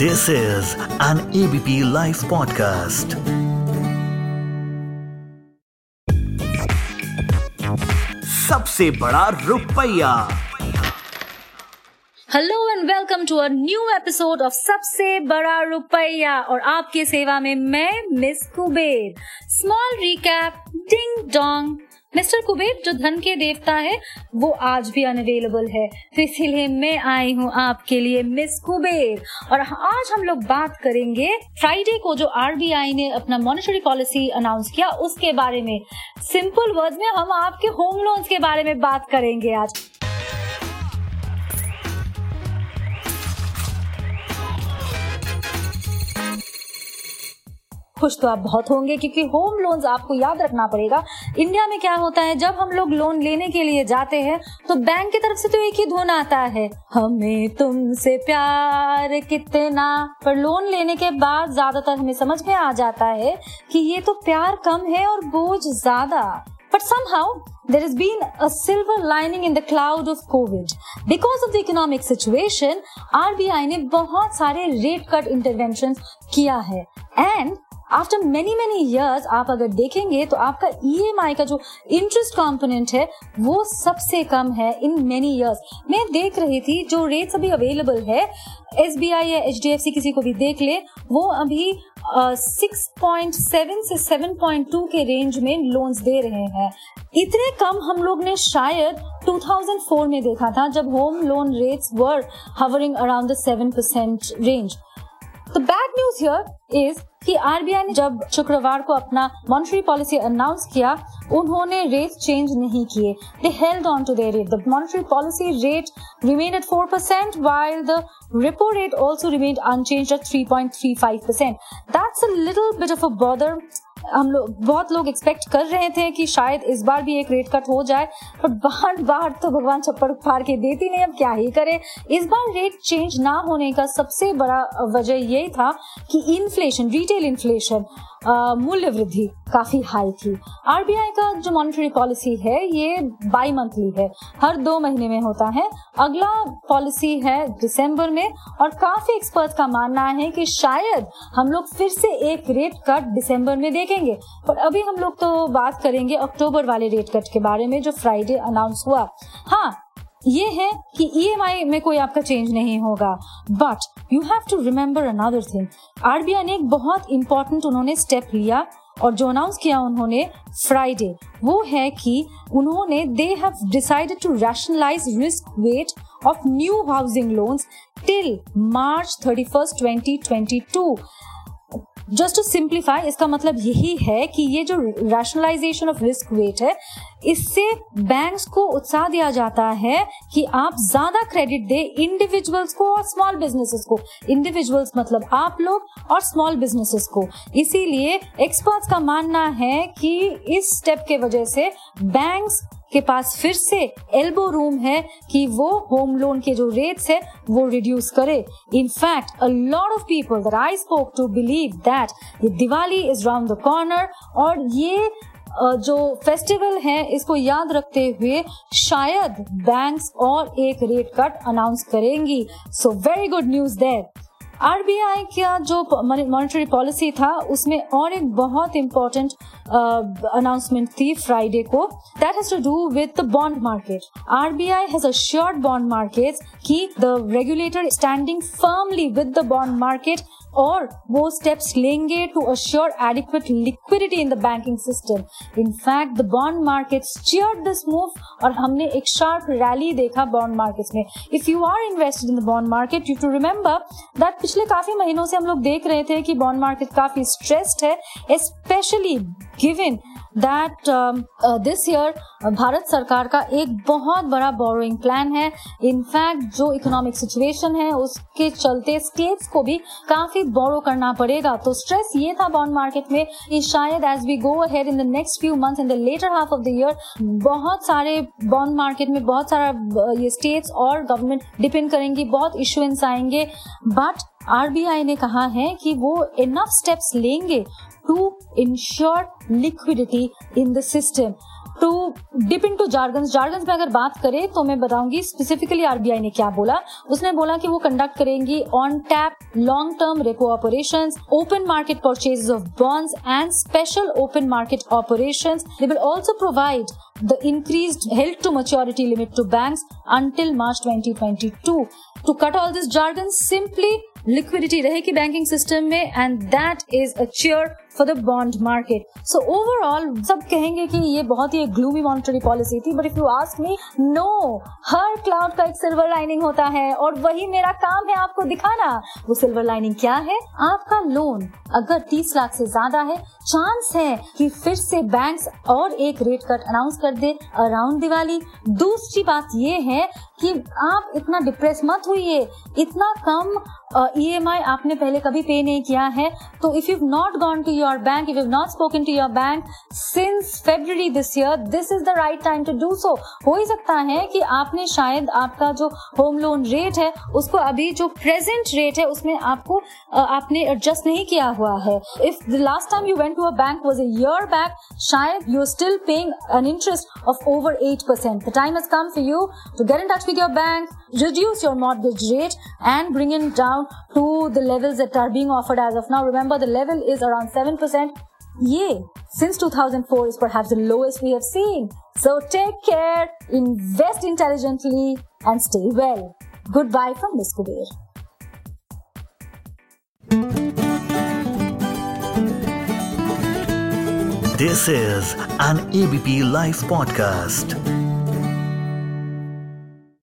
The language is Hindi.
This is an ABP Life podcast. सबसे बड़ा रुपया hello and welcome to a new episode of सबसे बड़ा रुपया और आपके सेवा में मैं miss Kuber small recap ding dong mister Kuber, जो धन के देवता है, वो आज भी अनअवेलेबल है। तो इसीलिए मैं आई हूँ आपके लिए, मिस कुबेर। और आज हम लोग बात करेंगे फ्राइडे को जो आरबीआई ने अपना मॉनिटरी पॉलिसी अनाउंस किया, उसके बारे में। सिंपल वर्ड में हम आपके होम लोन्स के बारे में बात करेंगे आज। खुश तो आप बहुत होंगे क्योंकि होम लोन्स आपको याद रखना पड़ेगा। इंडिया में क्या होता है जब हम लोग लोन लेने के लिए जाते हैं तो बैंक की तरफ़ से तो एक ही धुन आता है हमें तुमसे प्यार कितना? पर लोन लेने के बाद ज़्यादातर हमें समझ में आ जाता है कि ये तो प्यार कम है और बोझ ज़्यादा। But somehow, there has been a silver lining in the cloud of COVID. Because of the economic situation, RBI ने बहुत सारे रेट कट इंटरवेंशन किया है। And after many many years आप अगर देखेंगे तो आपका EMI का जो इंटरेस्ट कॉम्पोनेंट है, वो सबसे कम है इन मेनी ईयर्स मैं देख रही थी, जो रेट्स अभी अवेलेबल है एस या एच किसी को भी देख ले, वो अभी सिक्स पॉइंट सेवन से सेवन पॉइंट टू के रेंज में लोन्स दे रहे हैं। इतने कम हम लोग ने शायद 2004 में देखा था, जब home loan rates were hovering around the seven percent range the bad news here is कि आरबीआई ने जब शुक्रवार को अपना मॉनिटरी पॉलिसी अनाउंस किया, उन्होंने रेट चेंज नहीं किए they held on to their rate the monetary policy rate remain at four percent while the repo rate also remained unchanged at 3.35%. That's a little bit of a bother हम लोग बहुत लोग एक्सपेक्ट कर रहे थे कि शायद इस बार भी एक रेट कट हो जाए पर बार बार तो भगवान छप्पर फाड़ के देती नहीं, अब क्या ही करे? इस बार रेट चेंज ना होने का सबसे बड़ा वजह यही था कि इन्फ्लेशन रिटेल इन्फ्लेशन मूल्य वृद्धि काफ़ी हाई थी। आरबीआई का जो मॉनेटरी पॉलिसी है, ये बाई मंथली है। हर दो महीने में होता है। अगला पॉलिसी है दिसंबर में और काफ़ी एक्सपर्ट का मानना है कि शायद हम लोग फिर से एक रेट कट दिसंबर में देखेंगे। पर अभी हम लोग तो बात करेंगे अक्टूबर वाले रेट कट के बारे में, जो फ्राइडे अनाउंस हुआ। हाँ ये है कि ईएमआई में कोई आपका चेंज नहीं होगा। But you have to remember another thing RBI ने एक बहुत इंपॉर्टेंट उन्होंने स्टेप लिया और जो अनाउंस किया उन्होंने फ्राइडे वो है कि उन्होंने they have decided to rationalise risk weight of new housing loans till March thirty first twenty twenty two just to simplify इसका मतलब यही है कि ये जो रैशनलाइजेशन ऑफ़ रिस्क वेट है, इससे बैंक्स को उत्साह दिया जाता है कि आप ज़्यादा क्रेडिट दे इंडिविजुअल्स को और स्मॉल बिजनेसेस को। इंडिविजुअल्स मतलब आप लोग और स्मॉल बिजनेसेस को। इसीलिए एक्सपर्ट्स का मानना है कि इस स्टेप के वजह से बैंक्स के पास फिर से एल्बो रूम है कि वो होम लोन के जो रेट्स है, वो रिड्यूस करे। In fact a lot of people that I spoke to believe that ये Diwali is round the corner और ये जो फेस्टिवल है, इसको याद रखते हुए शायद बैंक्स और एक रेट कट अनाउंस करेंगी। So very good news there RBI का जो मॉनिटरी पॉलिसी था, उसमें और एक बहुत इम्पोर्टेंट अनाउंसमेंट थी फ्राइडे को। That has to do with the bond market RBI has assured bond market की the regulator standing firmly with the bond market और वो स्टेप्स लेंगे to assure adequate liquidity in the banking system in fact the bond markets cheer this move और हमने एक शार्प रैली देखा बॉन्ड मार्केट्स में. If you are invested in the bond market you to remember that पिछले काफ़ी महीनों से हम लोग देख रहे थे कि बॉन्ड मार्केट काफ़ी स्ट्रेस्ड है specially given that this year Bharat सरकार का एक बहुत बड़ा बोरोइंग प्लान है इनफैक्ट जो इकोनॉमिक सिचुएशन है उसके चलते स्टेट्स को भी काफ़ी बोरो करना पड़ेगा तो स्ट्रेस ये था बॉन्ड मार्केट में कि शायद as we go ahead in the next few months in the latter half of the year बहुत सारे बॉन्ड मार्केट में बहुत सारा ये स्टेट्स और गवर्नमेंट डिपेंड करेंगी बहुत इशुएंस आएँगे बट आरबीआई ने कहा है कि वो इनफ स्टेप्स लेंगे to ensure liquidity in the system. To dip into jargon jargon में अगर बात करें तो मैं बताऊँगी स्पेसिफिकली आरबीआई ने क्या बोला। उसने बोला कि वो कंडक्ट करेंगी on tap long term repo operation open market purchase of bonds and special open market operation they will also provide the increased held to maturity limit to banks until March 2022. To cut all this jargon, simply liquidity रहेगी बैंकिंग सिस्टम में and that is a cheer for the bond market so overall सब कहेंगे कि ये बहुत ही ग्लूमी मॉनिटरी पॉलिसी थी but if you ask me no her cloud का एक सिल्वर लाइनिंग होता है और वही मेरा काम है आपको दिखाना वो सिल्वर लाइनिंग क्या है आपका लोन अगर 30 लाख से ज़्यादा है चांस है कि फिर से बैंक्स और एक रेट कट अनाउंस कर दे अराउंड दिवाली दूसरी बात ये है कि आप इतना डिप्रेस मत हुई इतना कम ई uh, आपने पहले कभी पे नहीं किया है तो if you not gone to your bank if you not spoken to your bank since February this year this is the right time to do so हो ही सकता है कि आपने शायद आपका जो होम लोन रेट है उसको अभी जो प्रेजेंट रेट है उसमें आपको आपने एडजस्ट नहीं किया हुआ है if the last time you went to a bank was a year back शायद you are still paying an interest of over eight percent the time has come for you to get in touch with your bank reduce your mortgage rate and bring it down to the levels that are being offered as of now. Remember, the level is around 7%. Yay! Since 2004 is perhaps the lowest we have seen. So take care, invest intelligently, and stay well. Goodbye from Miss Kuber. This is an ABP Life podcast.